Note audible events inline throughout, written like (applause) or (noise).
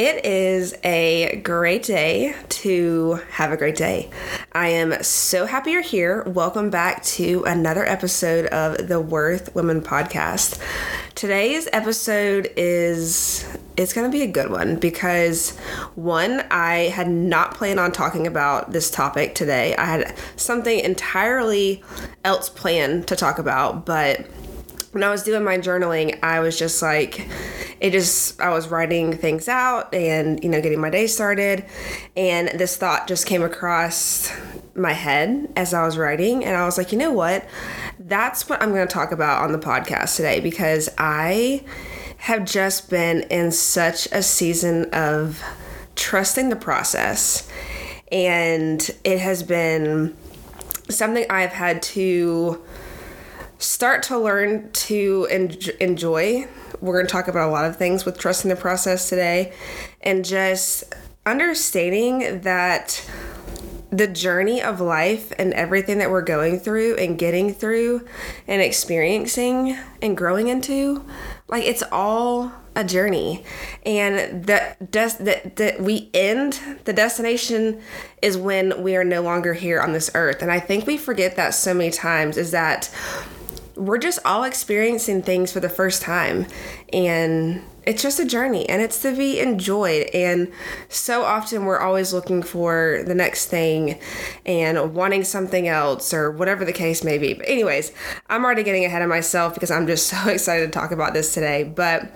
It is a great day to have a great day. I am so happy you're here. Welcome back to another episode of the Worth Women podcast. Today's episode is it's going to be a good one because one I had not planned on talking about this topic today. I had something entirely else planned to talk about, but when I was doing my journaling, I was just like, it just, I was writing things out and, you know, getting my day started. And this thought just came across my head as I was writing. And I was like, you know what? That's what I'm going to talk about on the podcast today because I have just been in such a season of trusting the process. And it has been something I've had to start to learn to en- enjoy. We're going to talk about a lot of things with trusting the process today and just understanding that the journey of life and everything that we're going through and getting through and experiencing and growing into like it's all a journey and that does that that we end the destination is when we are no longer here on this earth and i think we forget that so many times is that we're just all experiencing things for the first time. And it's just a journey and it's to be enjoyed. And so often we're always looking for the next thing and wanting something else or whatever the case may be. But anyways i'm already getting ahead of myself because i'm just (laughs) so excited to talk about this today. But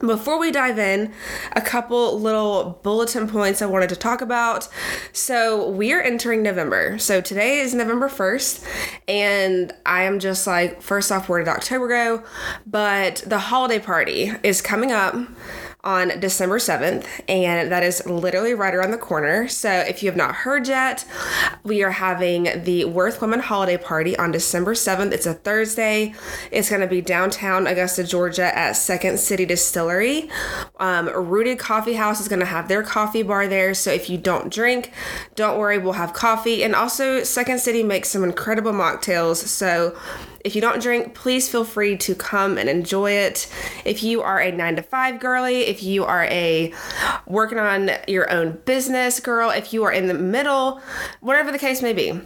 before we dive in, a couple little bulletin points I wanted to talk about. So, we are entering November. So, today is November 1st, and I am just like, first off, where did October go? But the holiday party is coming up on December 7th, and that is literally right around the corner. So, if you have not heard yet, we are having the Worth Women Holiday Party on December 7th. It's a Thursday. It's going to be downtown Augusta, Georgia at Second City Distillery. Um, Rooted Coffee House is going to have their coffee bar there. So, if you don't drink, don't worry, we'll have coffee. And also, Second City makes some incredible mocktails. So, if you don't drink, please feel free to come and enjoy it. If you are a nine to five girly, if you are a working on your own business girl, if you are in the middle, whatever the case may be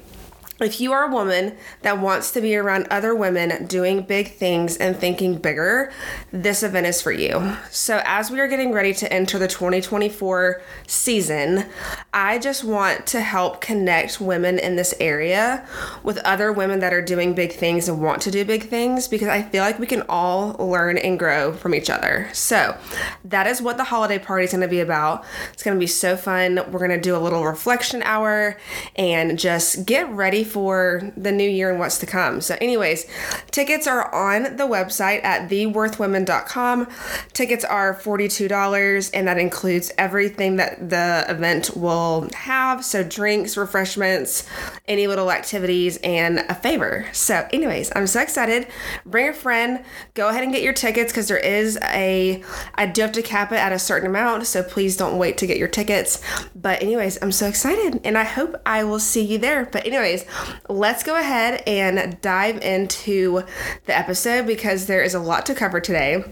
if you are a woman that wants to be around other women doing big things and thinking bigger, this event is for you. So, as we are getting ready to enter the 2024 season, I just want to help connect women in this area with other women that are doing big things and want to do big things because I feel like we can all learn and grow from each other. So, that is what the holiday party is going to be about. It's going to be so fun. We're going to do a little reflection hour and just get ready for the new year and what's to come. So, anyways, tickets are on the website at theworthwomen.com. Tickets are $42, and that includes everything that the event will have. So, drinks, refreshments, any little activities, and a favor. So, anyways, I'm so excited. Bring a friend. Go ahead and get your tickets because there is a, I do have to cap it at a certain amount. So, please don't wait to get your tickets. But, anyways, I'm so excited, and I hope I will see you there. But, anyways, let's go ahead and dive into the episode because there is a lot to cover today.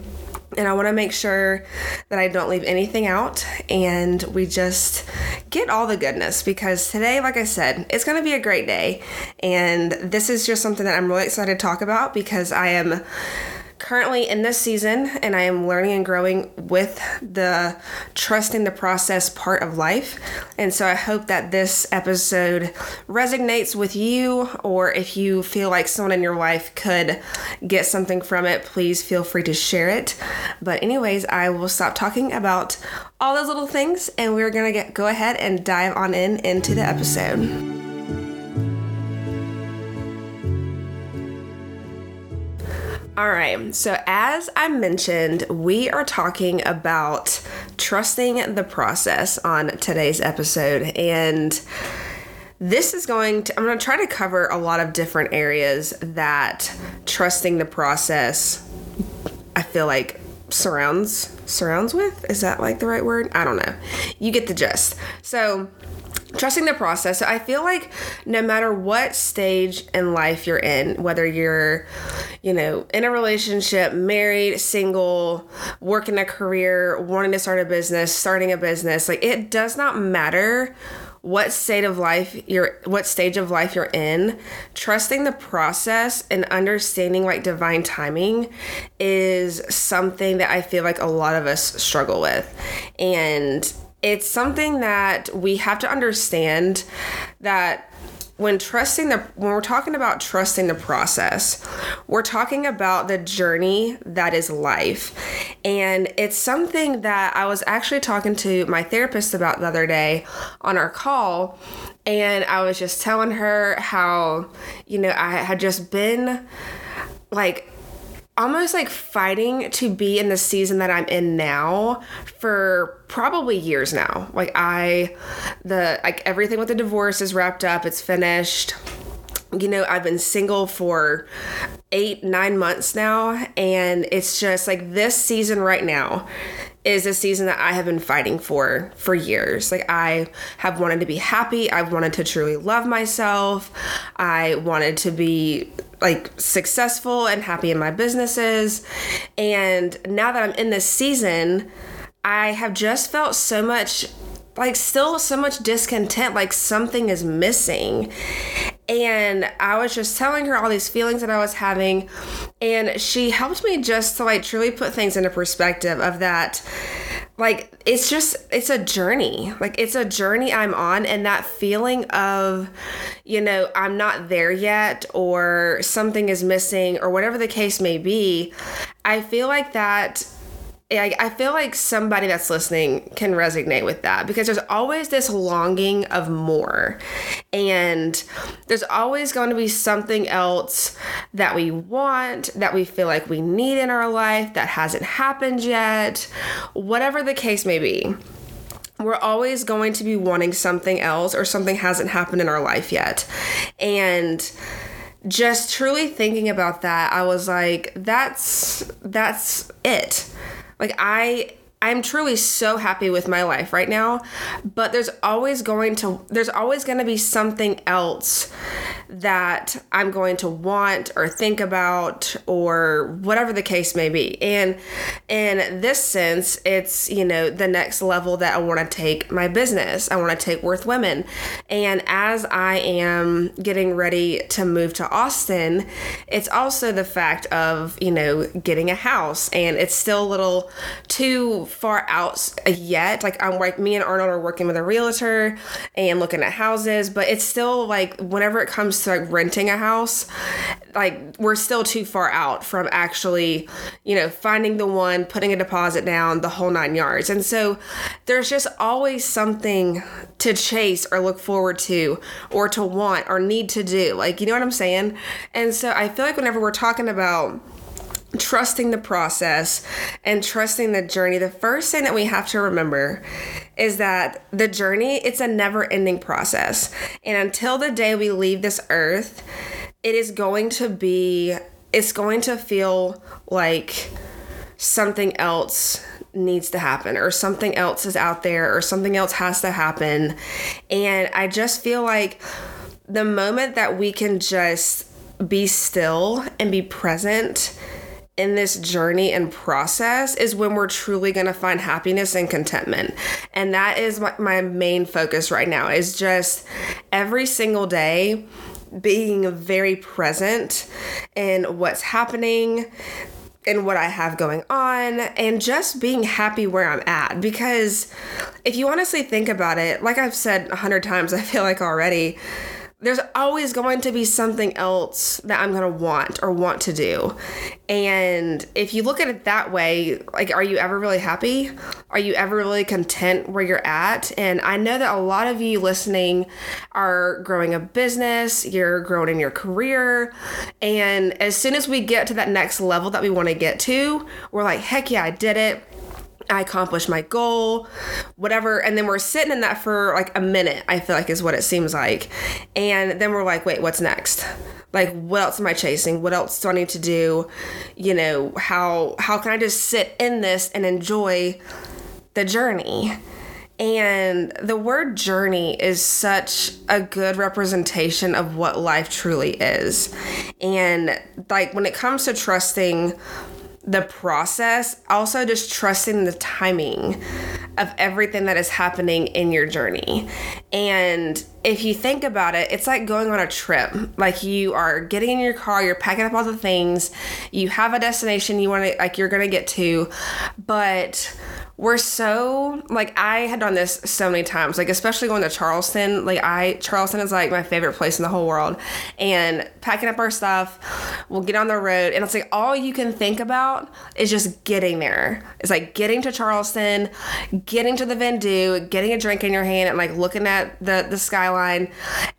And I want to make sure that I don't leave anything out and we just get all the goodness because today, like I said, it's going to be a great day. And this is just something that I'm really excited to talk about because I am currently in this season and I am learning and growing with the trusting the process part of life. And so I hope that this episode resonates with you, or if you feel like someone in your life could get something from it, please feel free to share it. But, anyways, I will stop talking about all those little things and we're going to get go ahead and dive on in into the episode. All right, so as I mentioned, we are talking about trusting the process on today's episode. And this is going to, I'm going to try to cover a lot of different areas that trusting the process, I feel like surrounds surrounds with. Is that like the right word? I don't know. You get the gist. So trusting the process. So I feel like no matter what stage in life you're in, whether you're, you know, in a relationship, married, single, working a career, wanting to start a business, starting a business, like it does not matter what state of life you're what stage of life you're in trusting the process and understanding like divine timing is something that i feel like a lot of us struggle with and it's something that we have to understand that when trusting the when we're talking about trusting the process we're talking about the journey that is life. And it's something that i was actually talking to my therapist about the other day on our call and i was just telling her how you know i had just been like almost like fighting to be in the season that I'm in now for probably years now. Like I the like everything with the divorce is wrapped up, it's finished. You know, I've been single for 8 9 months now and it's just like this season right now is a season that I have been fighting for for years. Like I have wanted to be happy. I've wanted to truly love myself. I wanted to be like successful and happy in my businesses. And now that I'm in this season, I have just felt so much like still so much discontent like something is missing and i was just telling her all these feelings that i was having and she helped me just to like truly put things into perspective of that. Like it's just it's a journey. Like it's a journey i'm on and that feeling of you know i'm not there yet or something is missing or whatever the case may be i feel like that I, I feel like somebody that's listening can resonate with that because there's always this longing of more. And there's always going to be something else that we want, that we feel like we need in our life that hasn't happened yet, whatever the case may be we're always going to be wanting something else or something hasn't happened in our life yet. And just truly thinking about that, I was like, that's that's it. Like I I'm truly so happy with my life right now, but there's always going to there's always going to be something else that I'm going to want or think about or whatever the case may be. And in this sense, it's, you know, the next level that I want to take my business. I want to take Worth Women. And as I am getting ready to move to Austin, it's also the fact of, you know, getting a house and it's still a little too far out uh, yet. Like I'm like me and Arnold are working with a realtor and looking at houses, but it's still like whenever it comes to like renting a house, like we're still too far out from actually, you know, finding the one, putting a deposit down, the whole nine yards. And so there's just always something to chase or look forward to or to want or need to do. Like, you know what I'm saying? And so I feel like whenever we're talking about trusting the process and trusting the journey the first thing that we have to remember is that the journey it's a never ending process. And until the day we leave this earth it is going to be it's going to feel like something else needs to happen or something else is out there or something else has to happen. And i just feel like the moment that we can just be still and be present in this journey and process is when we're truly going to find happiness and contentment. And that is my, my main focus right now is just every single day being very present in what's happening and what I have going on and just being happy where I'm at. Because if you honestly think about it, like I've said a hundred times, I feel like already, there's always going to be something else that I'm going to want or want to do. And if you look at it that way, like, are you ever really happy? Are you ever really content where you're at? And I know that a lot of you listening are growing a business, you're growing in your career. And as soon as we get to that next level that we want to get to, we're like, heck yeah, I did it I accomplished my goal, whatever. And then we're sitting in that for like a minute, I feel like is what it seems like. And then we're like, wait, what's next? Like what else am I chasing? What else do I need to do? You know, how how can I just sit in this and enjoy the journey? And the word journey is such a good representation of what life truly is. And like when it comes to trusting the process, also just trusting the timing of everything that is happening in your journey. And if you think about it, it's like going on a trip. Like you are getting in your car, you're packing up all the things, you have a destination you want to like you're going to get to, but we're so like I had done this so many times, like especially going to Charleston. Like I Charleston is like my favorite place in the whole world. And packing up our stuff, we'll get on the road and it's like all you can think about is just getting there. It's like getting to Charleston, getting to the Vendue, getting a drink in your hand and like looking at the the skyline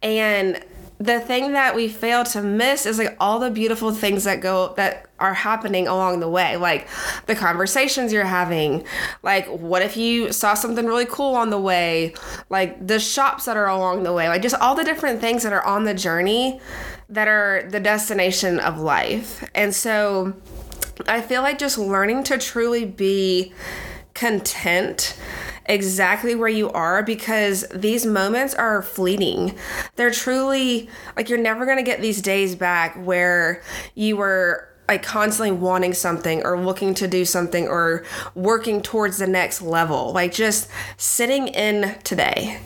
and the thing that we fail to miss is like all the beautiful things that go that are happening along the way like the conversations you're having like what if you saw something really cool on the way like the shops that are along the way like just all the different things that are on the journey that are the destination of life. And so i feel like just learning to truly be content exactly where you are because these moments are fleeting. They're truly like you're never going to get these days back where you were like constantly wanting something or looking to do something or working towards the next level. Like just sitting in today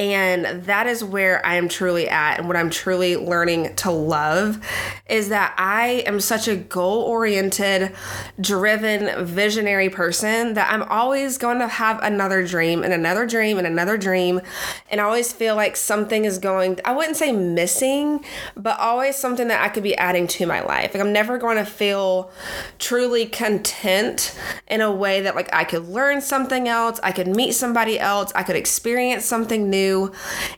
and that is where I am truly at and what I'm truly learning to love is that I am such a goal oriented, driven, visionary person that I'm always going to have another dream and another dream and another dream. And I always feel like something is going, I wouldn't say missing, but always something that I could be adding to my life. Like I'm never going to feel truly content in a way that like I could learn something else, I could meet somebody else, I could experience something new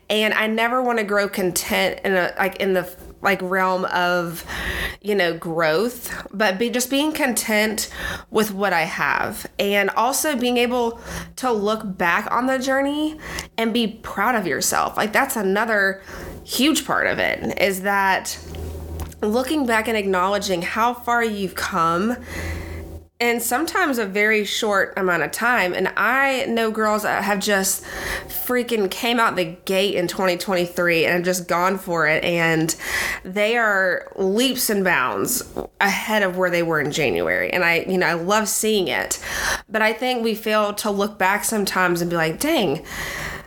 and I never want to grow content in a like in the like realm of you know growth but be just being content with what i have. And also being able to look back on the journey and be proud of yourself. Like that's another huge part of it is that looking back and acknowledging how far you've come and sometimes a very short amount of time. And I know girls that have just freaking came out the gate in 2023 and have just gone for it. And they are leaps and bounds ahead of where they were in January. And I, you know, I love seeing it. But I think we fail to look back sometimes and be like, dang,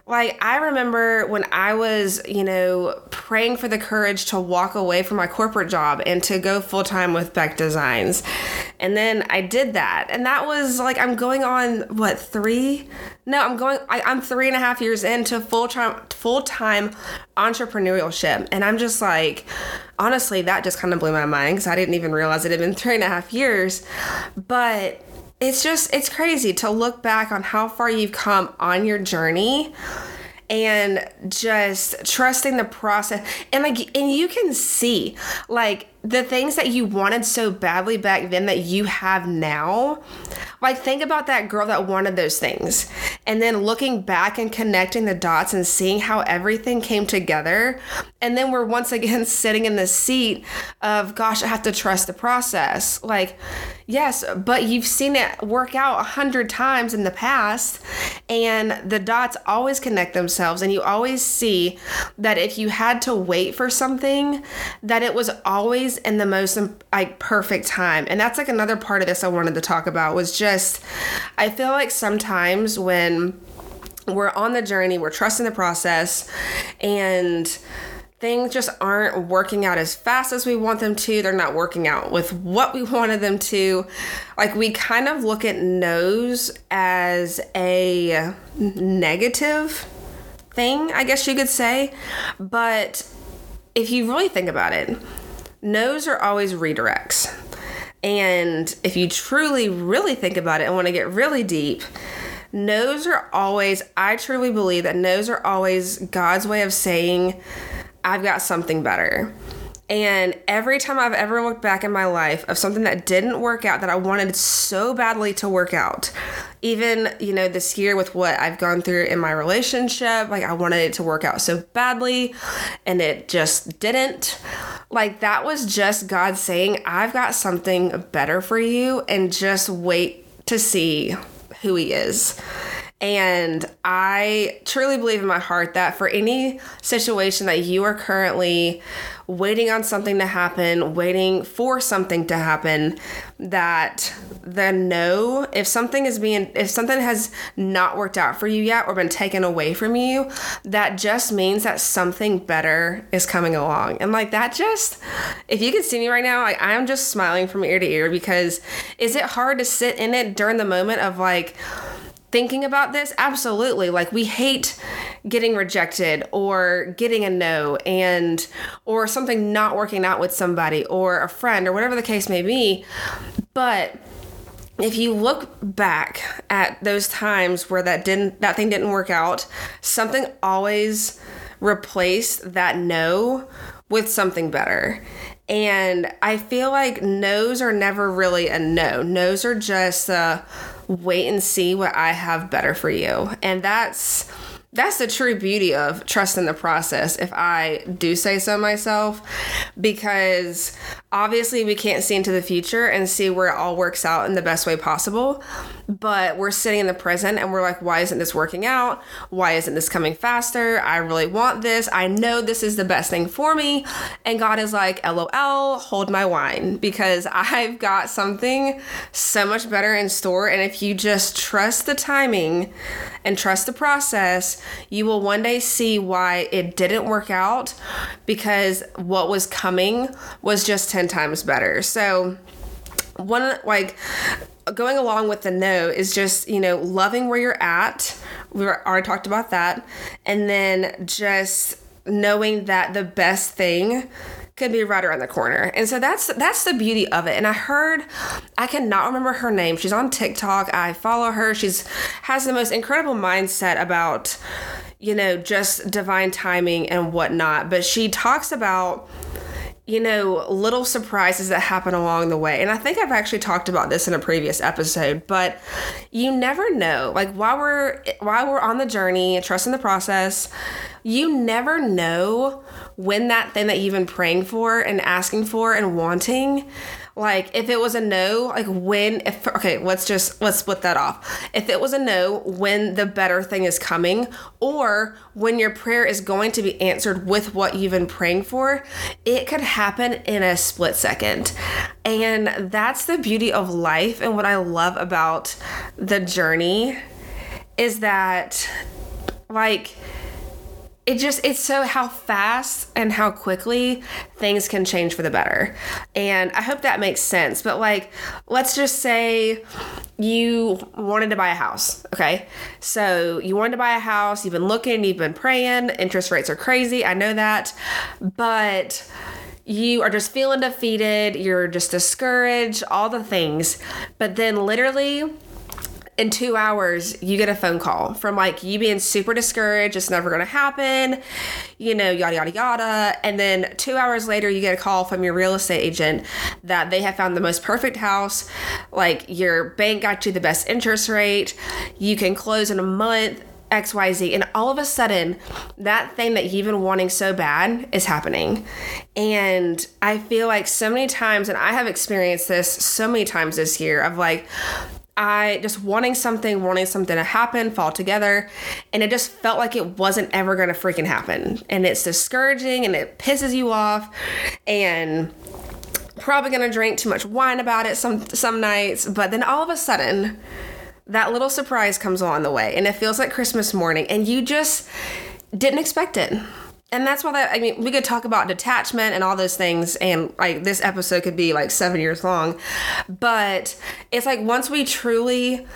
like, I remember when I was, you know, praying for the courage to walk away from my corporate job and to go full time with Beck Designs. And then I did that. And that was like, I'm going on, what, three? No, I'm going, I, am three and a half years into full time, full time entrepreneurship. And I'm just like, honestly, that just kind of blew my mind because I didn't even realize it had been three and a half years. But it's just it's crazy to look back on how far you've come on your journey and just trusting the process. And like and you can see like the things that you wanted so badly back then that you have now like think about that girl that wanted those things. And then looking back and connecting the dots and seeing how everything came together. And then we're once again (laughs) sitting in the seat of gosh i have to trust the process. Like yes but you've seen it work out a hundred times in the past. And the dots always connect themselves. And you always see that if you had to wait for something that it was always in the most um, like perfect time and that's like another part of this i wanted to talk about was just i feel like sometimes when we're on the journey we're trusting the process and things just aren't working out as fast as we want them to. They're not working out with what we (laughs) wanted them to. Like, we kind of look at no's as a negative thing, I guess you could say. But if you really think about it, no's are always redirects. And if you truly, really think about it and want to get really deep, no's are always, I truly believe that no's are always God's way of saying, I've got something better. And every time I've ever looked back in my life of something that didn't work out that I wanted so badly to work out, even, you know, this year with what I've gone through in my relationship, like I wanted it to work out so badly and it just didn't. Like that was just God saying, I've got something better for you and just wait to see who He is. And I truly believe in my heart that for any situation that you are currently waiting on something to happen, waiting for something to happen, that the no, if something is being, if something has not worked out for you yet or been taken away from you, that just means that something better is coming along. And like that just, if you can see me right now, like I'm just smiling from ear to ear because is it hard to sit in it during the moment of like, thinking about this? Absolutely. Like we hate getting rejected or getting a no and or something not working out with somebody or a friend or whatever the case may be. But if you look back at those times where that didn't that thing didn't work out, something always replaced that no with something better. And I feel like no's are never really a no. No's are just a wait and see what I have better for you. And that's that's the true beauty of trust in the process if i do say so myself because obviously we can't see into the future and see where it all works out in the best way possible but we're sitting in the present and we're like why isn't this working out? Why isn't this coming faster? I really want this. I know this is the best thing for me. And god is like lol hold my wine because (laughs) i've got something so much better in store. And if you just trust the timing and trust the process you will one day see why it didn't work out because what was coming was just 10 times better. So, one like going along with the no is just, you know, loving where you're at. We already talked about that. And then just knowing that the best thing could be right around the corner. And so that's that's the beauty of it. And I heard I cannot remember her name. She's on TikTok. I follow her. She's has the most incredible mindset about you know just divine timing and whatnot. But she talks about you know, little surprises that happen along the way. And I think I've actually talked about this in a previous episode, but you never know. Like while we're while we're on the journey, trusting the process, you never know when that thing that you've been praying for and asking for and wanting like if it was a no like when if okay let's just let's split that off. If it was a no when the better thing is coming or when your prayer is going to be answered with what you've been praying for it could happen in a split second. And that's the beauty of life. And what i love about the journey is that like it just it's so how fast and how quickly things can change for the better. And i hope that makes sense but like let's just say you wanted to buy a house okay? So you wanted to buy a house you've been looking you've been praying interest rates are crazy i know that but you are just feeling defeated you're just discouraged all the things. But then literally in two hours, you get a phone call from like you being super discouraged, it's never gonna happen, you know, yada, yada, yada. And then two hours later, you get a call from your real estate agent that they have found the most perfect house, like your bank got you the best interest rate, you can close in a month. XYZ. And all of a sudden, that thing that you've been wanting so bad is happening. And I feel like so many times, and I have experienced this so many times this year, of like, I just wanting something, wanting something to happen, fall together, and it just felt like it wasn't ever going to freaking happen. And it's discouraging and it pisses you off. And probably going to drink too much wine about it some some nights, but then all of a sudden that little surprise comes along the way. And it feels like Christmas morning. And you just didn't expect it and that's why that I mean we could talk about detachment and all those things and like this episode could be like 7 years long. But it's like once we truly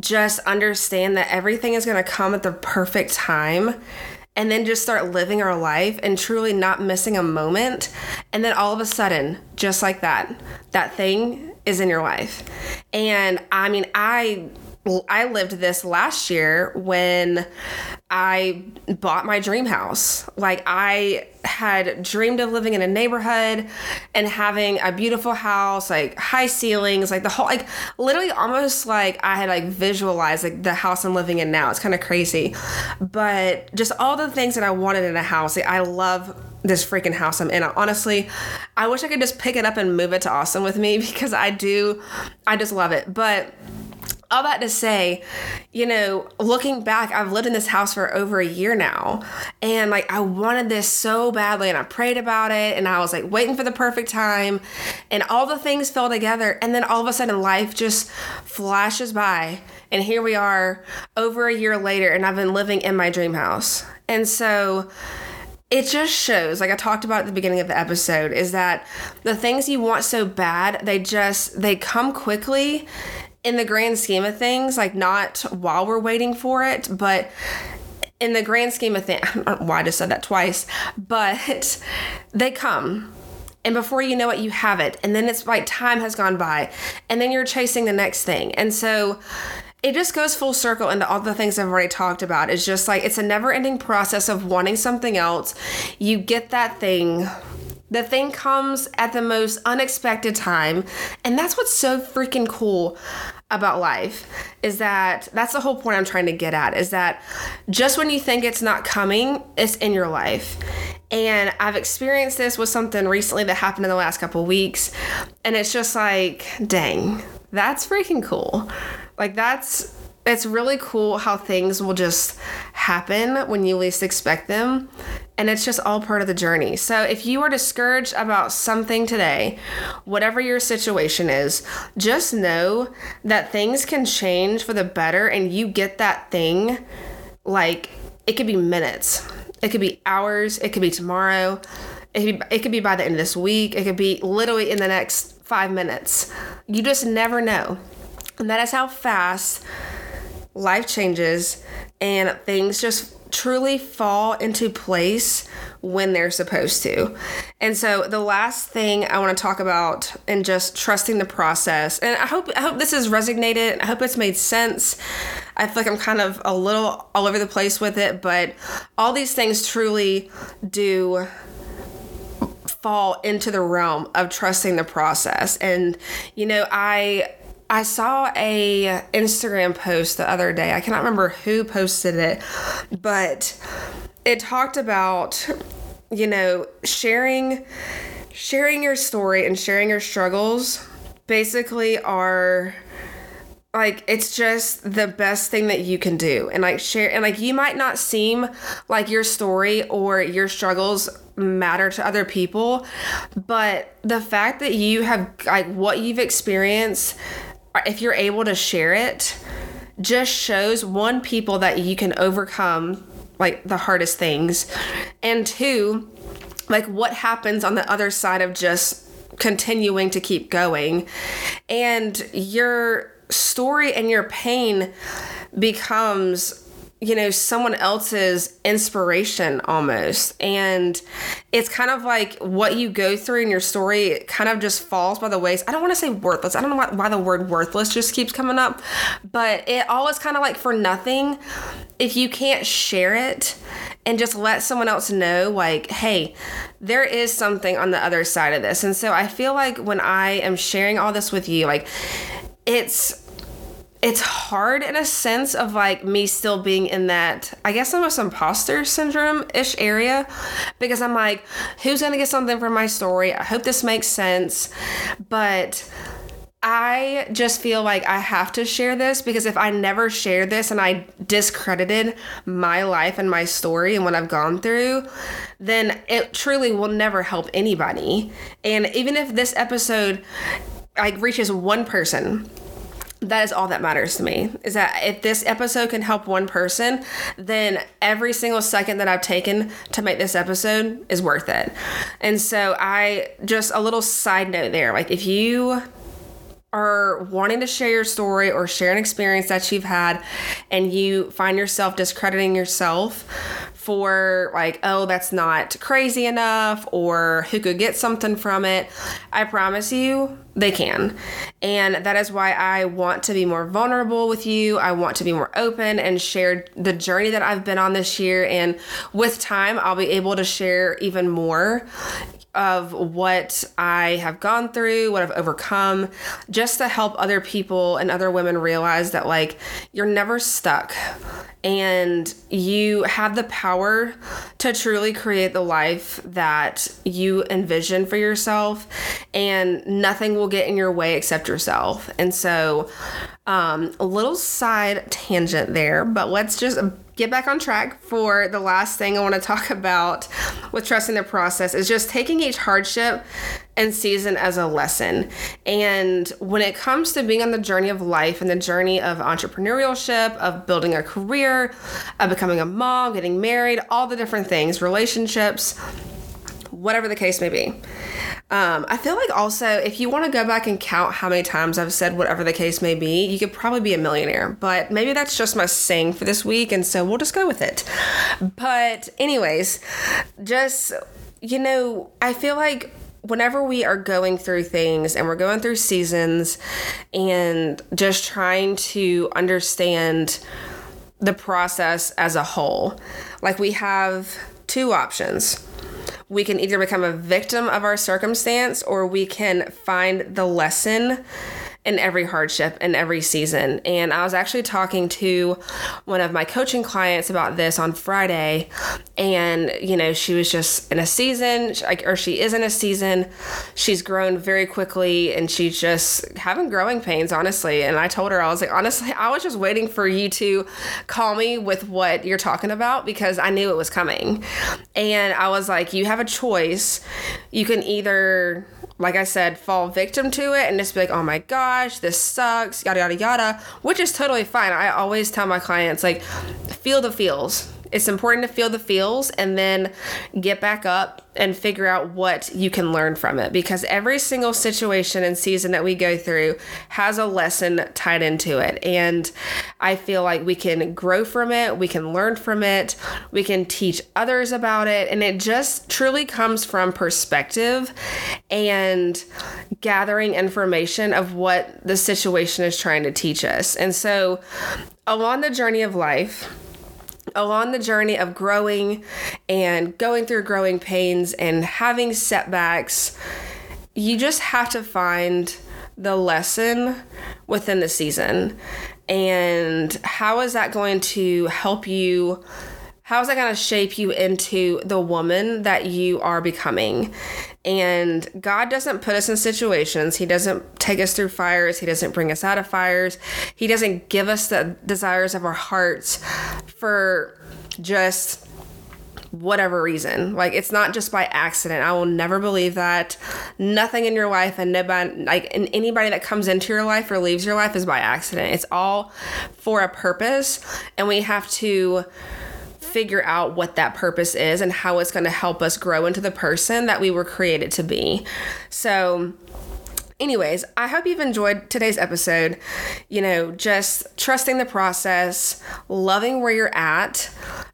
just understand that everything is going to come at the perfect time and then just start living our life and truly not missing a moment and then all of a sudden just like that that thing is in your life. And i mean i I lived this last year when I bought my dream house. Like I had dreamed of living in a neighborhood and having a beautiful house, like high ceilings, like the whole like literally almost like I had like visualized like the house I'm living in now. It's kind of crazy. But just all the things that I wanted in a house. Like I love this freaking house I'm in. Honestly, I wish I could just pick it up and move it to Austin with me (laughs) because I do I just love it. But all that to say, you know, looking back, I've lived in this house for over a year now. And like, I wanted this so badly. And I prayed about it. And I was like waiting for the perfect time. And all the things fell together. And then all of a sudden, life just flashes by. And here we are over a year later. And I've been living in my dream house. And so, it just shows like i talked about at the beginning of the episode is that the things you want so bad they just they come quickly in the grand scheme of things, like not while we're waiting for it, but in the grand scheme of things, (laughs) I don't know why I just said that twice, but they come. And before you know it, you have it. And then it's like time has gone by. And then you're chasing the next thing. And so it just goes full circle into all the things I've already talked about. It's just like it's a never ending process of wanting something else. You get that thing the thing comes at the most unexpected time. And that's what's so freaking cool about life is that that's the whole point I'm trying to get at is that just when you think it's not coming, it's in your life. And I've experienced this with something recently that happened in the last couple weeks. And it's just like, dang, that's freaking cool. Like, that's it's really cool how things will just happen when you least expect them. And it's just all part of the journey. So if you are discouraged about something today, whatever your situation is, just know that things can change for the better and you get that thing like it could be minutes, it could be hours, it could be tomorrow, it could be, it could be by the end of this week, it could be literally in the next five minutes. You just never know. And that is how fast life changes and things just truly fall into place when they're supposed to. And so the last thing I want to talk about and just trusting the process. And I hope I hope this has resonated. I hope it's made sense. I feel like I'm kind of a little all over the place with it, but all these things truly do fall into the realm of trusting the process. And you know, I I saw a Instagram post the other day. I cannot remember who posted it, but it talked about you know sharing sharing your story and sharing your struggles basically are like it's just the best thing that you can do and like share and like you might not seem like your story or your struggles matter to other people but the fact that you have like what you've experienced if you're able to share it, just shows one, people that you can overcome like the hardest things, and two, like what happens on the other side of just continuing to keep going. And your story and your pain becomes you know someone else's inspiration almost. And it's kind of like what you go through in your story it kind of just falls by the ways i don't want to say worthless i don't know why, why the word worthless just keeps coming up but it always kind of like for nothing. If you can't share it and just let someone else know like hey there is something on the other side of this. And so i feel like when i am sharing all this with you like it's it's hard in a sense of like me still being in that i guess almost imposter syndrome ish area because i'm like who's gonna get something from my story i hope this makes sense but I just feel like I have to share this because if I never share this and I discredited my life and my story and what I've gone through, then it truly will never help anybody. And even if this episode like reaches one person, that is all that matters to me is that if this episode can help one person then every single second that i've taken to make this episode is worth it. And so i just a little side note there like if you are wanting to share your story or share an experience that you've had and you find yourself discrediting yourself for like, oh, that's not crazy enough or who could get something from it, I promise you they can. And that is why I want to be more vulnerable with you. I want to be more open and share the journey that I've been on this year. And with time, I'll be able to share even more of what I have gone through, what I've overcome, just to help other people and other women realize that, like, you're never stuck and you have the power to truly create the life that you envision for yourself, and nothing will get in your way except yourself. And so, um, a little side tangent there, but let's just get back on track for the last thing I want to talk (laughs) about with trusting the process is just taking each hardship and season as a lesson. And when it comes to being on the journey of life and the journey of entrepreneurship, of building a career, of becoming a mom, getting married, all the different things, relationships, whatever the case may be. Um, I feel like also if you want to go back and count how many times I've said whatever the case may be, you could probably be a millionaire. But maybe that's just my saying for this week, and so we'll just go with it. But, anyways, just, you know, I feel like whenever we are going through things and we're going through seasons and just trying to understand the process as a whole, like we have two options we can either become a victim of our circumstance or we can find the lesson in every hardship in every season. And I was actually talking to one of my coaching clients about this on Friday. And, you know, she was just in a season, or she is in a season. She's grown very quickly and she's just having growing pains, honestly. And I told her, I was like, honestly, I was just waiting for you to call me with what you're talking about because I knew it was coming. And I was like, you have a choice. You can either like I said, fall victim to it and just be like, oh my gosh, this sucks, yada, yada, yada, which is totally fine. I always tell my clients, like, feel the feels. It's important to feel the feels and then get back up and figure out what you can learn from it because every single situation and season that we go through has a lesson tied into it. And I feel like we can grow from it, we can learn from it, we can teach others about it. And it just truly comes from perspective and gathering information of what the situation is trying to teach us. And so, along the journey of life, along the journey of growing and going through growing pains and having setbacks, you just have to find the lesson within the season. And how is that going to help you? How is that going to shape you into the woman that you are becoming? And God doesn't put us in situations. He doesn't take us through fires. He doesn't bring us out of fires. He doesn't give us the desires of our hearts for just whatever reason. Like it's not just by accident. I will never believe that. Nothing in your life and nobody like and anybody that comes into your life or leaves your life is by accident. It's all for a purpose and we have to figure out what that purpose is and how it's going to help us grow into the person that we were created to be. So, anyways, I hope you've enjoyed today's episode. You know, just trusting the process, loving where you're at,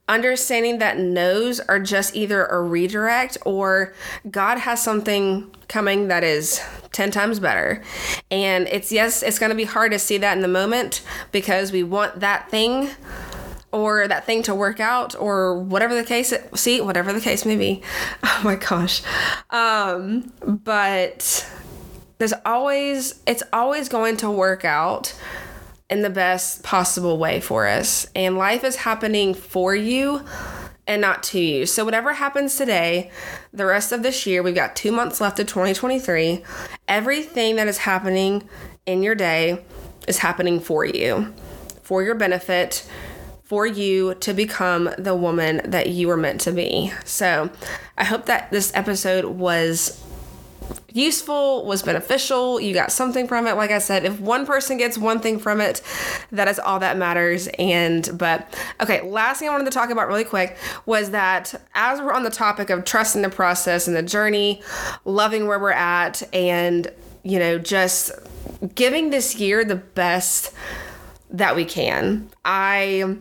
understanding that no's are just either a redirect or God has something coming that is 10 times better. And it's yes, it's going to be hard to see that in the moment because we want that thing or that thing to work out or whatever the case see whatever the case may be (laughs) oh my gosh um but there's always it's always going to work out in the best possible way for us and life is happening for you and not to you. So, whatever happens today, the rest of this year, we've got two months left of 2023. Everything that is happening in your day is happening for you, for your benefit, for you to become the woman that you were meant to be. So I hope that this episode was useful, was beneficial, you got something from it. Like I said, if one person gets one thing from it, that is all that matters. And, but okay, last thing I wanted to talk about really quick was that as we're on the topic of trusting the process and the journey, loving where we're at, and, you know, just giving this year the best that we can, I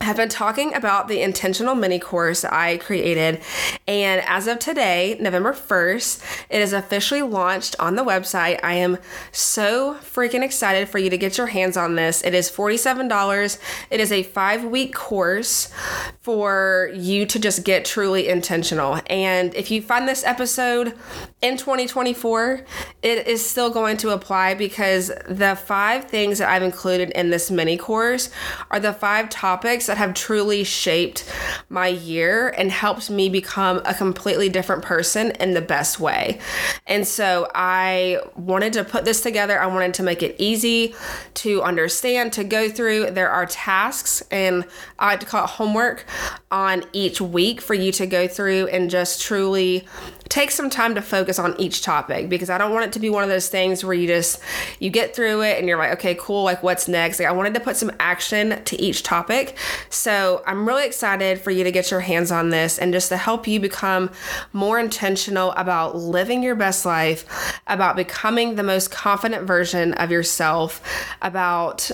have been talking about the intentional mini course I created. And as of today, November 1st, it is officially launched on the website. I am so freaking excited for you to get your hands on this. It is $47. It is a five week course for you to just get truly intentional. And if you find this episode in 2024, it is still going to apply because the five things that I've included in this mini course are the five topics that have truly shaped my year and helped me become a completely different person in the best way. And so I wanted to put this together. I wanted to make it easy to understand, to go through. There are tasks, and I like to call it homework on each week for you to go through and just truly take some time to focus on each topic because I don't want it to be one of those things where you just you get through it and you're like, okay, cool, like what's next? Like I wanted to put some action to each topic. So I'm really excited for you to get your hands on this and just to help you become more intentional about living your best life, about becoming the most confident version of yourself, about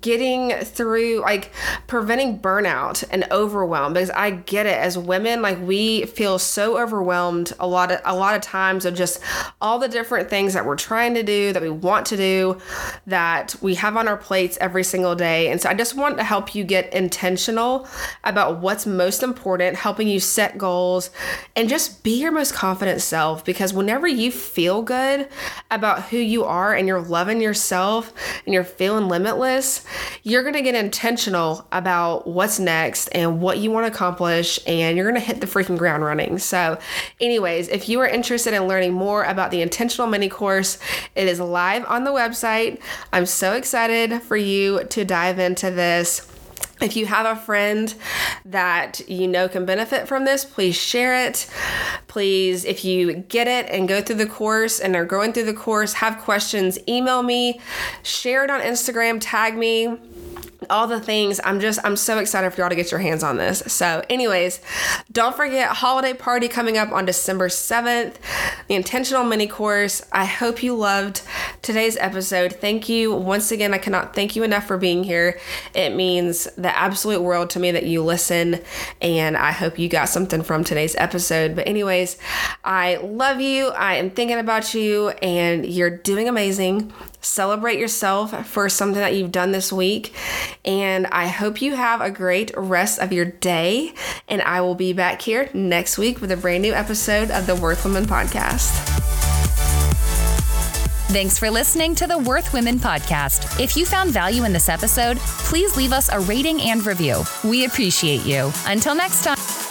getting through like preventing burnout and overwhelm because I get it. As women like we feel so overwhelmed a lot of a lot of times of just all the different things that we're trying to do that we want to do that we have on our plates every single day. And so I just want to help you get intentional about what's most important helping you set goals and just be your most confident self because whenever you feel good about who you are and you're loving yourself and you're feeling limitless you're going to get intentional about what's next and what you want to accomplish, and you're going to hit the freaking ground running. So, anyways, if you are interested in learning more about the intentional mini course, it is live on the website. I'm so excited for you to dive into this. If you have a friend that you know can benefit from this, please share it. Please, if you get it and go through the course and are going through the course, have questions, email me, share it on Instagram, tag me all the things. I'm just, I'm so excited for y'all to get your hands on this. So, anyways, don't forget holiday party coming up on December 7th, the intentional mini course. I hope you loved today's episode. Thank you once again. I cannot thank you enough for being here. It means the absolute world to me that you listen, and I hope you got something from today's episode. But, anyways, I love you. I am thinking about you, and you're doing amazing. Celebrate yourself for something that you've done this week. And I hope you have a great rest of your day. And I will be back here next week with a brand new episode of the Worth Women podcast. Thanks for listening to the Worth Women podcast. If you found value in this episode, please leave us a rating and review. We appreciate you. Until next time.